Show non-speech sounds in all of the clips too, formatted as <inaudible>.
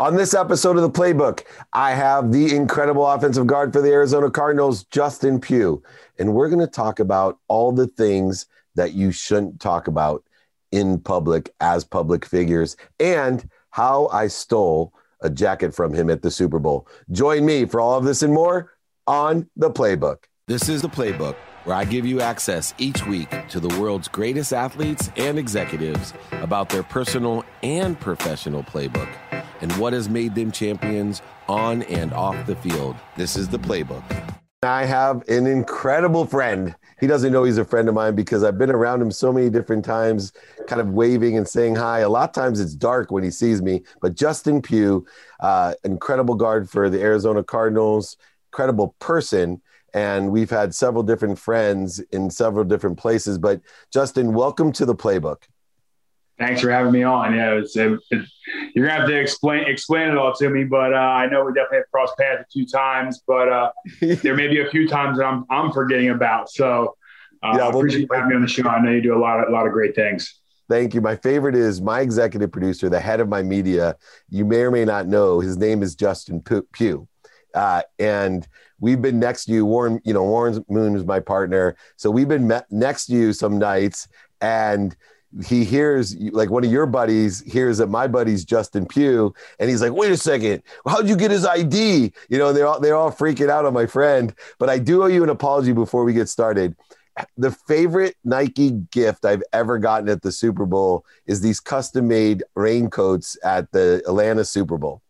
On this episode of the Playbook, I have the incredible offensive guard for the Arizona Cardinals, Justin Pugh. And we're going to talk about all the things that you shouldn't talk about in public as public figures and how I stole a jacket from him at the Super Bowl. Join me for all of this and more on the Playbook. This is the Playbook, where I give you access each week to the world's greatest athletes and executives about their personal and professional playbook and what has made them champions on and off the field. This is the playbook. I have an incredible friend. He doesn't know he's a friend of mine because I've been around him so many different times, kind of waving and saying hi. A lot of times it's dark when he sees me, but Justin Pugh, uh, incredible guard for the Arizona Cardinals, incredible person. And we've had several different friends in several different places. But Justin, welcome to the playbook. Thanks for having me on. Yeah, it it, it, you're gonna have to explain explain it all to me, but uh, I know we definitely have crossed paths a few times, but uh, <laughs> there may be a few times that I'm I'm forgetting about. So uh, yeah, I appreciate you having me on the show. I know you do a lot of a lot of great things. Thank you. My favorite is my executive producer, the head of my media. You may or may not know his name is Justin Pugh. Uh, and we've been next to you. Warren, you know, Warren Moon is my partner. So we've been next to you some nights and he hears like one of your buddies hears that my buddy's Justin Pugh, and he's like, "Wait a second, how'd you get his ID?" You know, they're all they're all freaking out on my friend. But I do owe you an apology before we get started. The favorite Nike gift I've ever gotten at the Super Bowl is these custom made raincoats at the Atlanta Super Bowl,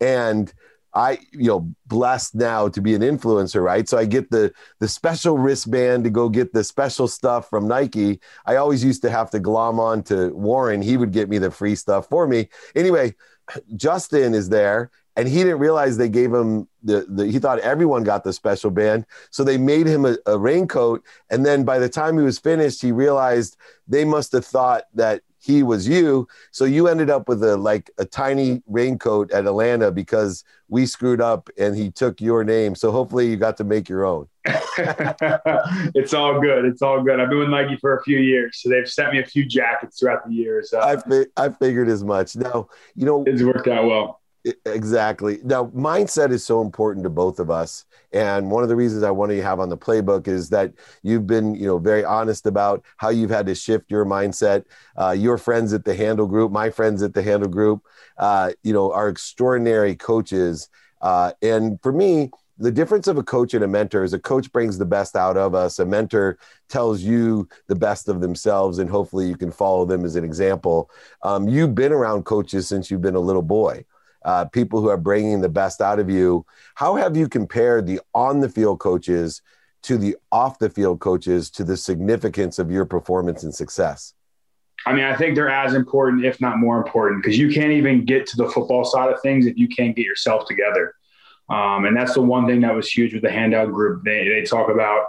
and I, you know, blessed now to be an influencer, right? So I get the the special wristband to go get the special stuff from Nike. I always used to have to glom on to Warren. He would get me the free stuff for me. Anyway, <clears throat> Justin is there and he didn't realize they gave him the, the he thought everyone got the special band so they made him a, a raincoat and then by the time he was finished he realized they must have thought that he was you. So you ended up with a like a tiny raincoat at Atlanta because we screwed up and he took your name. So hopefully you got to make your own. <laughs> it's all good. It's all good. I've been with Nike for a few years, so they've sent me a few jackets throughout the years. Uh, I fi- I figured as much. Now you know it's worked out well. Exactly. Now, mindset is so important to both of us, and one of the reasons I wanted to have on the playbook is that you've been, you know, very honest about how you've had to shift your mindset. Uh, your friends at the Handle Group, my friends at the Handle Group, uh, you know, are extraordinary coaches. Uh, and for me, the difference of a coach and a mentor is a coach brings the best out of us. A mentor tells you the best of themselves, and hopefully you can follow them as an example. Um, you've been around coaches since you've been a little boy uh, people who are bringing the best out of you. How have you compared the on the field coaches to the off the field coaches to the significance of your performance and success? I mean, I think they're as important, if not more important, because you can't even get to the football side of things if you can't get yourself together. Um, and that's the one thing that was huge with the Handle Group. They, they talk about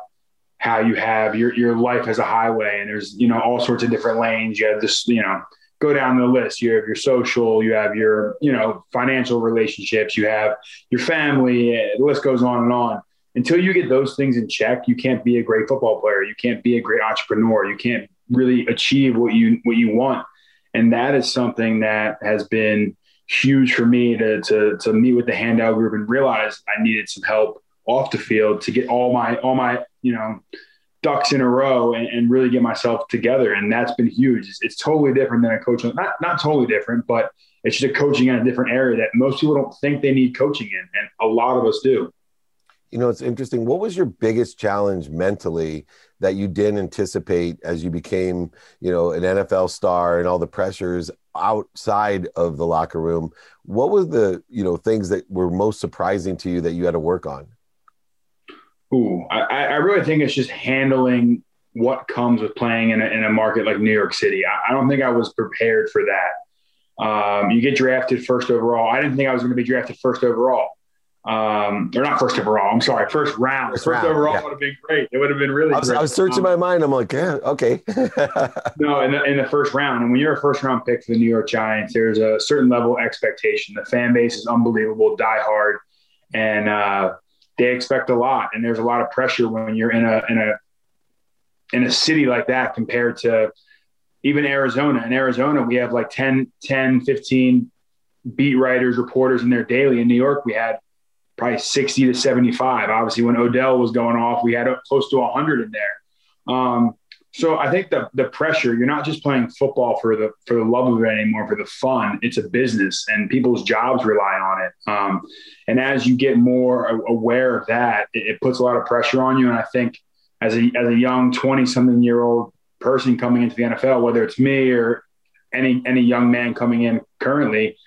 how you have your, your life as a highway and there's, you know, all sorts of different lanes. You have this, you know, go down the list. You have your social, you have your, you know, financial relationships, you have your family, the list goes on and on. Until you get those things in check, you can't be a great football player. You can't be a great entrepreneur. You can't really achieve what you what you want. And that is something that has been huge for me to to to meet with the Handle Group and realize I needed some help off the field to get all my all my, you know, ducks in a row and, and, really get myself together. And that's been huge. It's, it's, totally different than a coach. Not, not totally different, but it's just a coaching in a different area that most people don't think they need coaching in. And a lot of us do. You know, it's interesting. What was your biggest challenge mentally that you didn't anticipate as you became, you know, an NFL star and all the pressures outside of the locker room? What were the, you know, things that were most surprising to you that you had to work on? Ooh, I, I really think it's just handling what comes with playing in a, in a market like New York City. I, I don't think I was prepared for that. Um, you get drafted first overall. I didn't think I was going to be drafted first overall. Um, or not first overall. I'm sorry, first round. First, first round, overall yeah. would have been great. It would have been really. I was, I was searching um, my mind. I'm like, yeah, okay. <laughs> no, in the, in the first round, and when you're a first round pick for the New York Giants, there's a certain level of expectation. The fan base is unbelievable, die hard, and uh, they expect a lot and there's a lot of pressure when you're in a in a in a city like that compared to even Arizona. In Arizona, we have like 10, 10, 15 beat writers, reporters in there daily. In New York, we had probably 60 to 75. Obviously, when Odell was going off, we had close to 100 in there. Um, so I think the the pressure, you're not just playing football for the for the love of it anymore, for the fun. It's a business and people's jobs rely on it. Um, and as you get more aware of that, it, it, puts a lot of pressure on you. And I think as a as a young 20 something year old person coming into the NFL, whether it's me or any any young man coming in currently,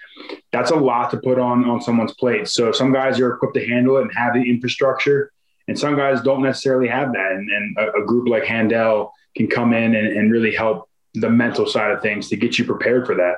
that's a lot to put on on someone's plate. So some guys are equipped to handle it and have the infrastructure, and some guys don't necessarily have that. And, and a, a group like Handle can come in and, and really help the mental side of things to get you prepared for that.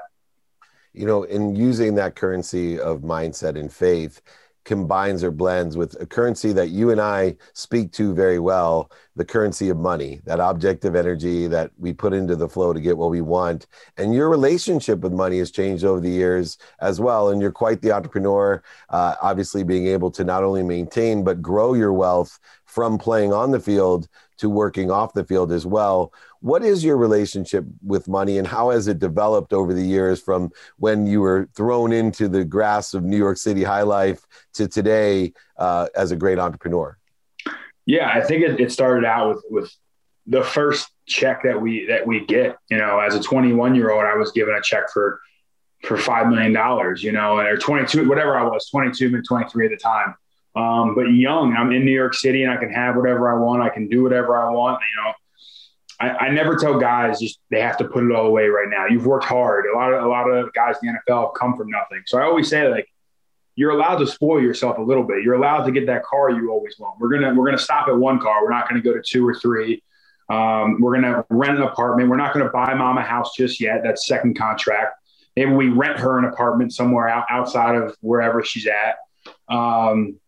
You know, in using that currency of mindset and faith, combines or blends with a currency that you and I speak to very well the currency of money, that objective energy that we put into the flow to get what we want. And your relationship with money has changed over the years as well. And you're quite the entrepreneur, uh, obviously, being able to not only maintain, but grow your wealth from playing on the field to working off the field as well. What is your relationship with money and how has it developed over the years from when you were thrown into the grass of New York City high life to today uh, as a great entrepreneur? Yeah, I think it, it started out with, with the first check that we that we get. You know, as a 21 year old, I was given a check for for five million dollars. You know, or 22, whatever I was, 22, maybe 23 at the time. Um, but young, I'm in New York City and I can have whatever I want. I can do whatever I want. You know, I, I, never tell guys just they have to put it all away right now. You've worked hard. A lot of a lot of guys in the NFL have come from nothing. So I always say like you're allowed to spoil yourself a little bit. You're allowed to get that car you always want. We're gonna we're gonna stop at one car. We're not gonna go to two or three. Um, we're gonna rent an apartment. We're not gonna buy mom a house just yet. That's second contract. Maybe we rent her an apartment somewhere out, outside of wherever she's at. Um,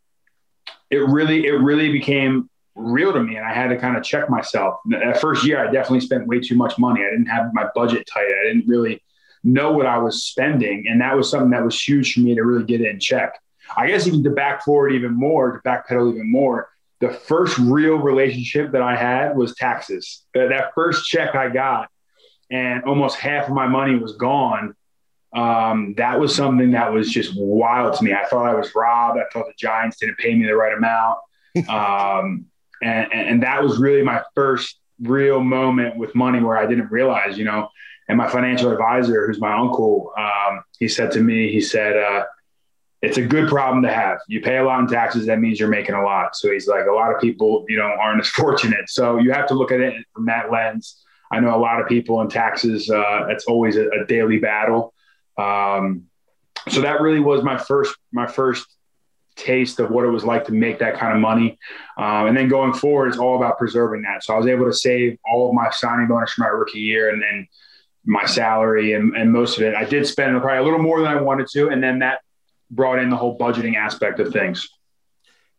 it really it really became real to me and I had to kind of check myself. That first year I definitely spent way too much money. I didn't have my budget tight. I didn't really know what I was spending. And that was something that was huge for me to really get in check. I guess even to back forward even more, to backpedal even more, the first real relationship that I had was taxes. That first check I got and almost half of my money was gone um, that was something that was just wild to me. I thought I was robbed. I thought the Giants didn't pay me the right amount. <laughs> Um, and, and that was really my first real moment with money where I didn't realize, you know, and my financial advisor, who's my uncle, um, he said to me, he said, uh, it's a good problem to have. You pay a lot in taxes. That means you're making a lot. So he's like, a lot of people, you know, aren't as <laughs> fortunate. So you have to look at it from that lens. I know a lot of people in taxes, uh, it's always a, a daily battle. Um, so that really was my first my first taste of what it was like to make that kind of money. Um, and then going forward, it's all about preserving that. So I was able to save all of my signing bonus for my rookie year and then my salary and, and most of it. I did spend probably a little more than I wanted to. And then that brought in the whole budgeting aspect of things.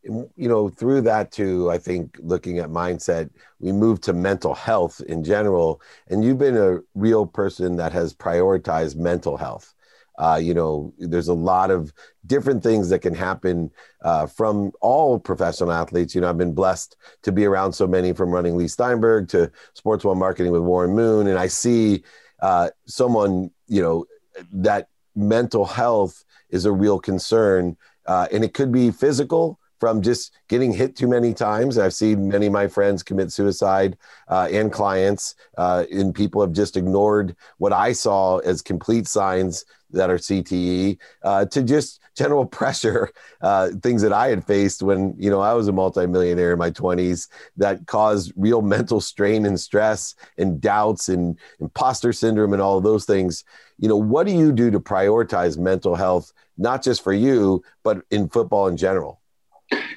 You know, through that too, I think looking at mindset, we move to mental health in general. And you've been a real person that has prioritized mental health. Uh, you know, there's a lot of different things that can happen uh, from all professional athletes. You know, I've been blessed to be around so many from running Lee Steinberg to Sports One Marketing with Warren Moon. And I see uh, someone, you know, that mental health is a real concern. Uh, and it could be physical, from just getting hit too many times. I've seen many of my friends commit suicide uh, and clients, uh, and people have just ignored what I saw as complete signs that are CTE uh, to just general <laughs> pressure, uh, things that I had faced when you know I was a multimillionaire in my 20s that caused real mental strain and stress and doubts and imposter syndrome and all those things. You know, what do you do to prioritize mental health, not just for you, but in football in general?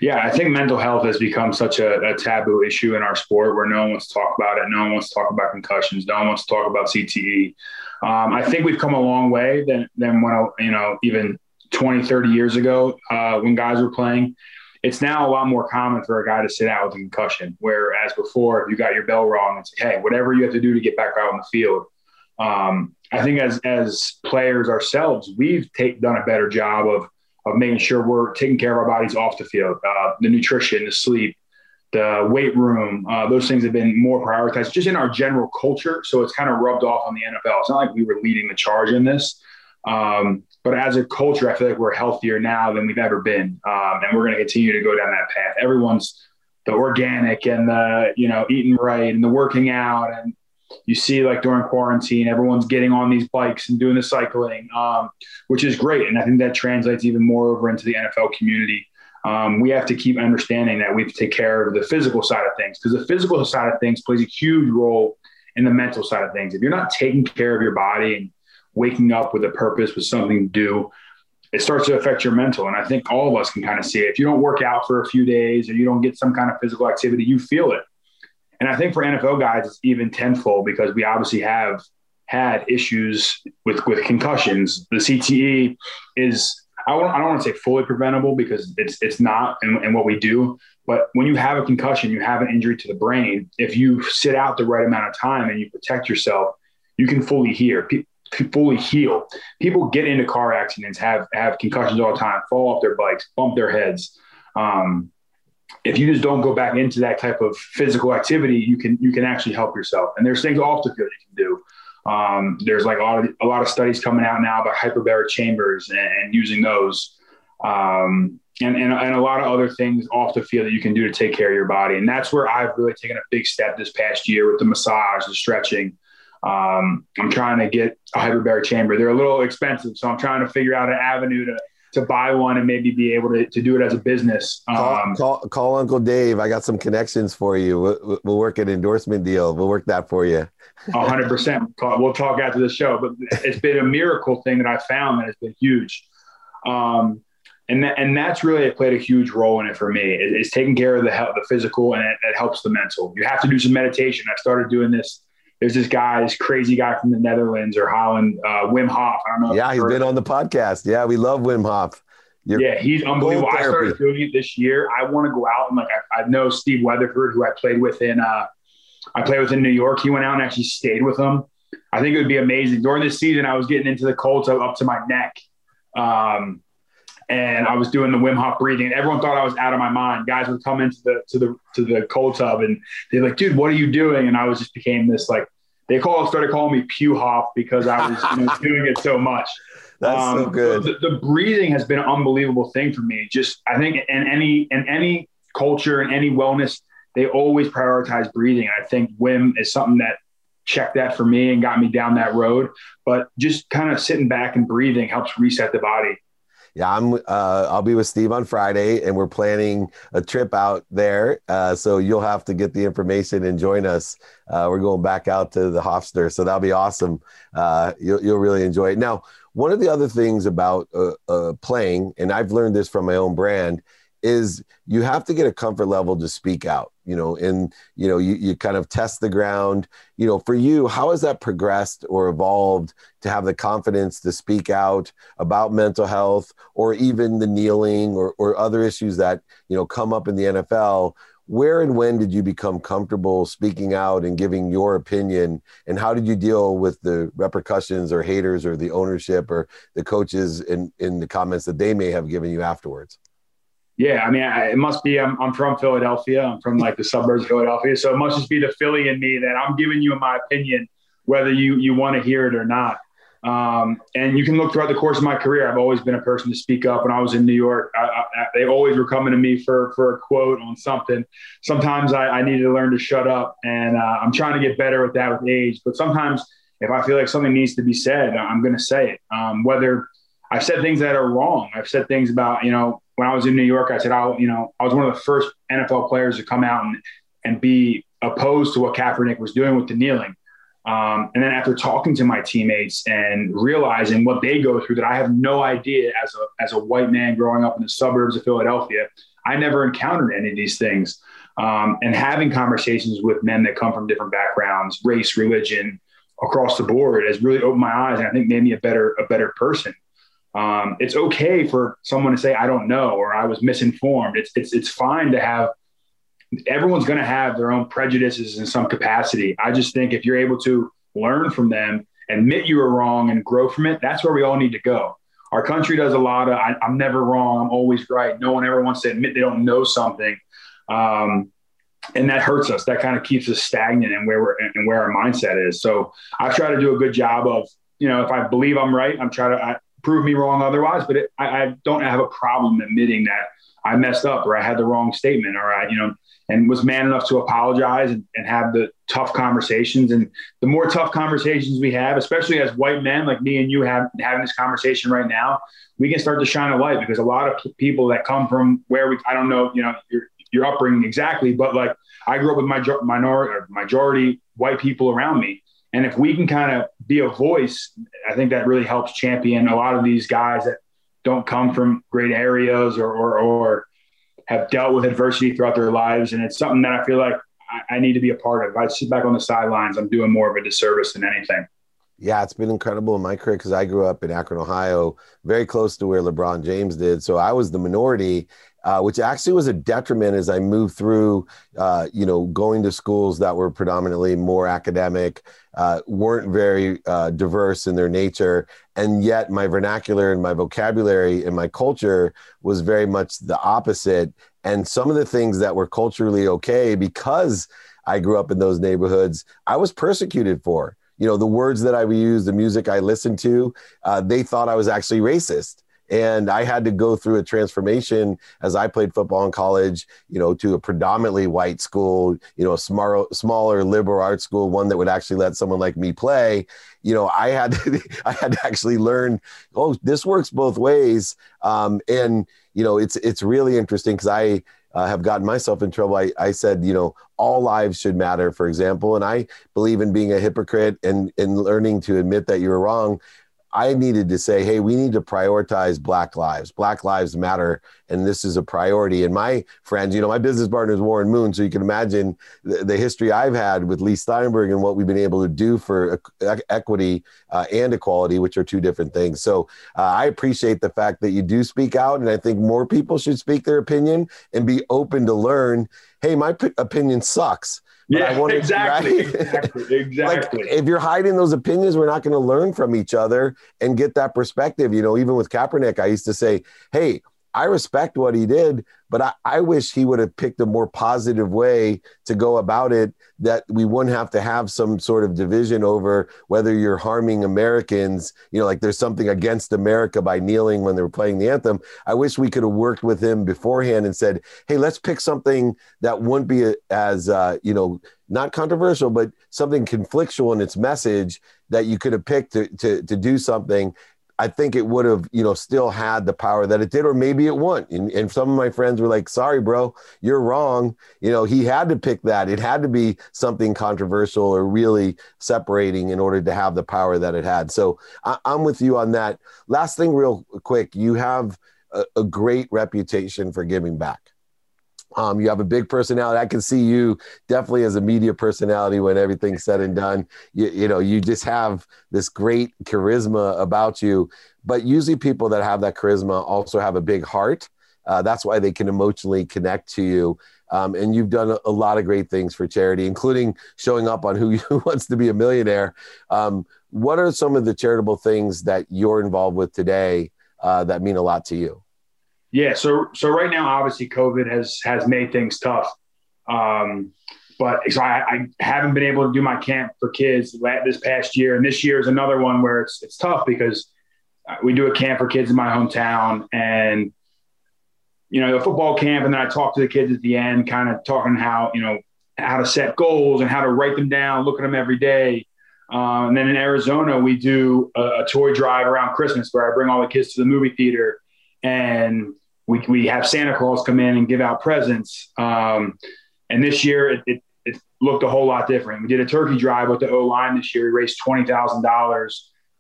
Yeah, I think mental health has become such a, a, taboo issue in our sport where no one wants to talk about it. No one wants to talk about concussions. No one wants to talk about CTE. Um, I think we've come a long way than, than when, you know, even 20, 30 years ago uh, when guys were playing. It's now a lot more common for a guy to sit out with a concussion, whereas before, if you got your bell wrong, it's hey, whatever you have to do to get back out on the field. Um, I think as as players ourselves, we've take, done a better job of of making sure we're taking care of our bodies off the field, uh, the nutrition, the sleep, the weight room, uh, those things have been more prioritized just in our general culture. So it's kind of rubbed off on the NFL. It's not like we were leading the charge in this. Um, but as a culture, I feel like we're healthier now than we've ever been, um, and we're going to continue to go down that path. Everyone's the organic and the you know eating right and the working out and you see like during quarantine everyone's getting on these bikes and doing the cycling um, which is great and i think that translates even more over into the nfl community um, we have to keep understanding that we have to take care of the physical side of things because the physical side of things plays a huge role in the mental side of things if you're not taking care of your body and waking up with a purpose with something to do it starts to affect your mental. And I think all of us can kind of see it. If you don't work out for a few days or you don't get some kind of physical activity, you feel it. And I think for NFL guys, it's even tenfold because we obviously have had issues with with concussions. The CTE is I, I don't want to say fully preventable because it's it's not in, in what we do. But when you have a concussion, you have an injury to the brain. If you sit out the right amount of time and you protect yourself, you can fully heal fully heal. People get into car accidents, have have concussions all the time, fall off their bikes, bump their heads. Um, if you just don't go back into that type of physical activity, you can you can actually help yourself. And there's things off the field you can do. Um, there's like a lot, of, a lot of studies coming out now about hyperbaric chambers and, and using those, um, and, and and a lot of other things off the field that you can do to take care of your body. And that's where I've really taken a big step this past year with the massage, the stretching. Um, I'm trying to get a hyperbaric chamber. They're a little expensive, so I'm trying to figure out an avenue to to buy one and maybe be able to, to do it as a business. Um, call, call, call, Uncle Dave. I got some connections for you. We'll, we'll work an endorsement deal. We'll work that for you. hundred percent. We'll talk after the show, but it's been a miracle thing that I found that has been huge. Um, and that, and that's really played a huge role in it for me. It, it's taking care of the health, the physical, and it, it helps the mental. You have to do some meditation. I started doing this there's this guy, this crazy guy from the Netherlands or Holland, uh, Wim Hof. I don't know. Yeah, he's been on the podcast. Yeah, we love Wim Hof. You're yeah, he's unbelievable. I started doing it this year. I want to go out and like I, I, know Steve Weatherford, who I played with in uh, I played with in New York. He went out and actually stayed with him. I think it would be amazing. During this season, I was getting into the colds up, up to my neck. Um, and I was doing the Wim Hof breathing. Everyone thought I was out of my mind. Guys would come into the to the to the cold tub and they're like, "Dude, what are you doing?" And I was just became this like they call started calling me Pugh Hof because I was you know, <laughs> doing it so much. That's um, so good. The, the, breathing has been an unbelievable thing for me. Just I think in any in any culture and any wellness, they always prioritize breathing. I think Wim is something that checked that for me and got me down that road. But just kind of sitting back and breathing helps reset the body yeah, I'm. Uh, I'll be with Steve on Friday, and we're planning a trip out there. Uh, so you'll have to get the information and join us. Uh, we're going back out to the Hofstra, so that'll be awesome. Uh, you'll you'll really enjoy it. Now, one of the other things about uh, uh, playing, and I've learned this from my own brand, is you have to get a comfort level to speak out you know and you know you, you kind of test the ground. You know for you how has that progressed or evolved to have the confidence to speak out about mental health or even the kneeling or, or other issues that you know come up in the nfl where and when did you become comfortable speaking out and giving your opinion? And how did you deal with the repercussions or haters or the ownership or the coaches in in the comments that they may have given you afterwards yeah, I mean, I, it must be. I'm, I'm from Philadelphia. I'm from like the suburbs of Philadelphia, so it must just be the Philly in me that I'm giving you my opinion, whether you you want to hear it or not. Um, and you can look throughout the course of my career. I've always been a person to speak up. When I was in New York, I, I, they always were coming to me for for a quote on something. Sometimes I, I needed to learn to shut up, and uh, I'm trying to get better with that with age. But sometimes, if I feel like something needs to be said, I'm going to say it. Um, whether I've said things that are wrong. I've said things about, you know, when I was in New York, I said, I'll, you know, I was one of the first NFL players to come out and, and be opposed to what Kaepernick was doing with the kneeling. Um, and then after talking to my teammates and realizing what they go through that I have no idea as a, as a white man growing up in the suburbs of Philadelphia, I never encountered any of these things. Um, and having conversations with men that come from different backgrounds, race, religion, across the board has really opened my eyes and I think made me a better, a better person. Um, it's okay for someone to say I don't know or I was misinformed. It's it's it's fine to have. Everyone's going to have their own prejudices in some capacity. I just think if you're able to learn from them, admit you were wrong, and grow from it, that's where we all need to go. Our country does a lot of I, am never wrong, I'm always right. No one ever wants to admit they don't know something. Um, and that hurts us. That kind of keeps us stagnant and where we're and where our mindset is. So I try to do a good job of, you know, if I believe I'm right, I'm trying to I, prove me wrong otherwise, but it, I, I don't have a problem admitting that I messed up or I had the wrong statement or I, you know, and was man enough to apologize and, and, have the tough conversations. And the more tough conversations we have, especially as white men like me and you have having this conversation right now, we can start to shine a light because a lot of people that come from where we, I don't know, you know, your, your upbringing exactly, but like I grew up with my minority or majority white people around me. And if we can kind of be a voice, I think that really helps champion a lot of these guys that don't come from great areas or, or, or have dealt with adversity throughout their lives. And it's something that I feel like I, I need to be a part of. If I sit back on the sidelines, I'm doing more of a disservice than anything. Yeah, it's been incredible in my career because I grew up in Akron, Ohio, very close to where LeBron James did. So I was the minority uh, which actually was a detriment as I moved through, uh, you know, going to schools that were predominantly more academic, uh, weren't very uh, diverse in their nature. And yet my vernacular and my vocabulary and my culture was very much the opposite. And some of the things that were culturally okay because I grew up in those neighborhoods, I was persecuted for. You know, the words that I would use, the music I listened to, uh, they thought I was actually racist and I had to go through a transformation as I played football in college, you know, to a predominantly white school, you know, a smaller, smaller liberal arts school, one that would actually let someone like me play. You know, I had to, <laughs> I had to actually learn. Oh, this works both ways, um, and you know, it's it's really interesting because I. Uh, have gotten myself in trouble. I, I said, you know, all lives should matter, for example. And I believe in being a hypocrite and, and learning to admit that you're wrong. I needed to say, hey, we need to prioritize Black lives. Black lives matter, and this is a priority. And my friends, you know, my business partner is Warren Moon, so you can imagine the, the history I've had with Lee Steinberg and what we've been able to do for equity uh, and equality, which are two different things. So uh, I appreciate the fact that you do speak out, and I think more people should speak their opinion and be open to learn. Hey, my p- opinion sucks but yeah, I want exactly, right? exactly, <laughs> exactly. like if you're hiding those opinions, we're not going to learn from each other and get that perspective. You know, even with Kaepernick, I used to say, "Hey, I respect what he did, but I, I, wish he would have picked a more positive way to go about it that we wouldn't have to have some sort of division over whether you're harming Americans, you know, like there's something against America by kneeling when they were playing the anthem. I wish we could have worked with him beforehand and said, hey, let's pick something that wouldn't be as, uh, you know, not controversial, but something conflictual in its message that you could have picked to, to, to do something I think it would have, you know, still had the power that it did, or maybe it won't. And, and, some of my friends were like, sorry, bro, you're wrong. You know, he had to pick that. It had to be something controversial or really separating in order to have the power that it had. So I, am with you on that. Last thing, real quick, you have a, a great reputation for giving back. Um, you have a big personality. I can see you definitely as a media personality when everything's said and done. You, you know, you just have this great charisma about you. But usually, people that have that charisma also have a big heart. Uh, that's why they can emotionally connect to you. Um, and you've done a, lot of great things for charity, including showing up on Who, <laughs> Who Wants to Be a Millionaire. Um, what are some of the charitable things that you're involved with today uh, that mean a lot to you? Yeah, so so right now, obviously, COVID has has made things tough. Um, but so I, I, haven't been able to do my camp for kids this past year, and this year is another one where it's it's tough because uh, we do a camp for kids in my hometown, and you know, the football camp, and then I talk to the kids at the end, kind of talking how you know how to set goals and how to write them down, look at them every day. Um, and then in Arizona, we do a, a toy drive around Christmas where I bring all the kids to the movie theater and we, we have Santa Claus come in and give out presents. Um, and this year it, it, it, looked a whole lot different. We did a turkey drive with the O line this year. We raised $20,000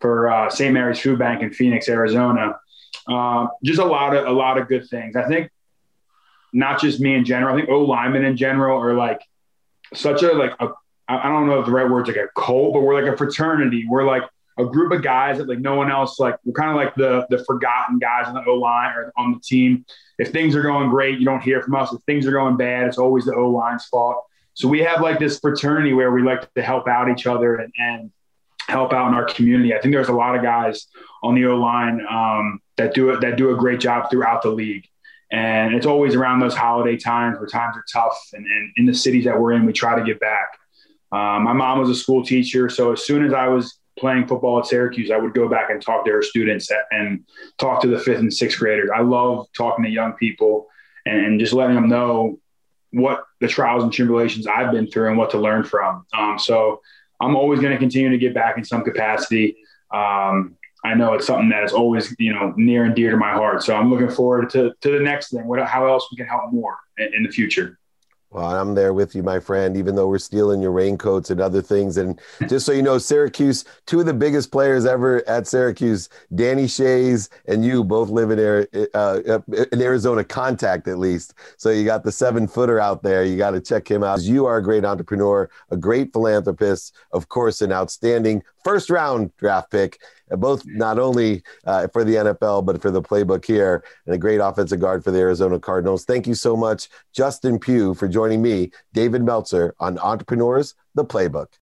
for uh, St. Mary's Food Bank in Phoenix, Arizona. Uh, just a lot of, a lot of good things. I think not just me in general, I think O linemen in general are like such a, like a, I don't know if the right word's like a cult, but we're like a fraternity. We're like, a group of guys that like no one else like we're kind of like the the forgotten guys on the O line or on the team. If things are going great, you don't hear from us. If things are going bad, it's always the O line's fault. So we have like this fraternity where we like to help out each other and, and help out in our community. I think there's a lot of guys on the O line um, that do it that do a great job throughout the league. And it's always around those holiday times where times are tough. And, and in the cities that we're in, we try to give back. Um, my mom was a school teacher. So as soon as I was playing football at Syracuse, I would go back and talk to her students and talk to the fifth and sixth graders. I love talking to young people and just letting them know what the trials and tribulations I've been through and what to learn from. Um, so I'm always going to continue to get back in some capacity. Um, I know it's something that is always, you know, near and dear to my heart. So I'm looking forward to, to the next thing, what, how else we can help more in, in the future. Well, I'm there with you, my friend, even though we're stealing your raincoats and other things. And just so you know, Syracuse, two of the biggest players ever at Syracuse, Danny Schayes and you both live in, uh, in Arizona contact at least. So you got the seven footer out there. You got to check him out. You are a great entrepreneur, a great philanthropist, of course, an outstanding first round draft pick both not only uh, for the NFL, but for the playbook here, and a great offensive guard for the Arizona Cardinals. Thank you so much, Justin Pugh, for joining me, David Meltzer, on Entrepreneurs, the Playbook.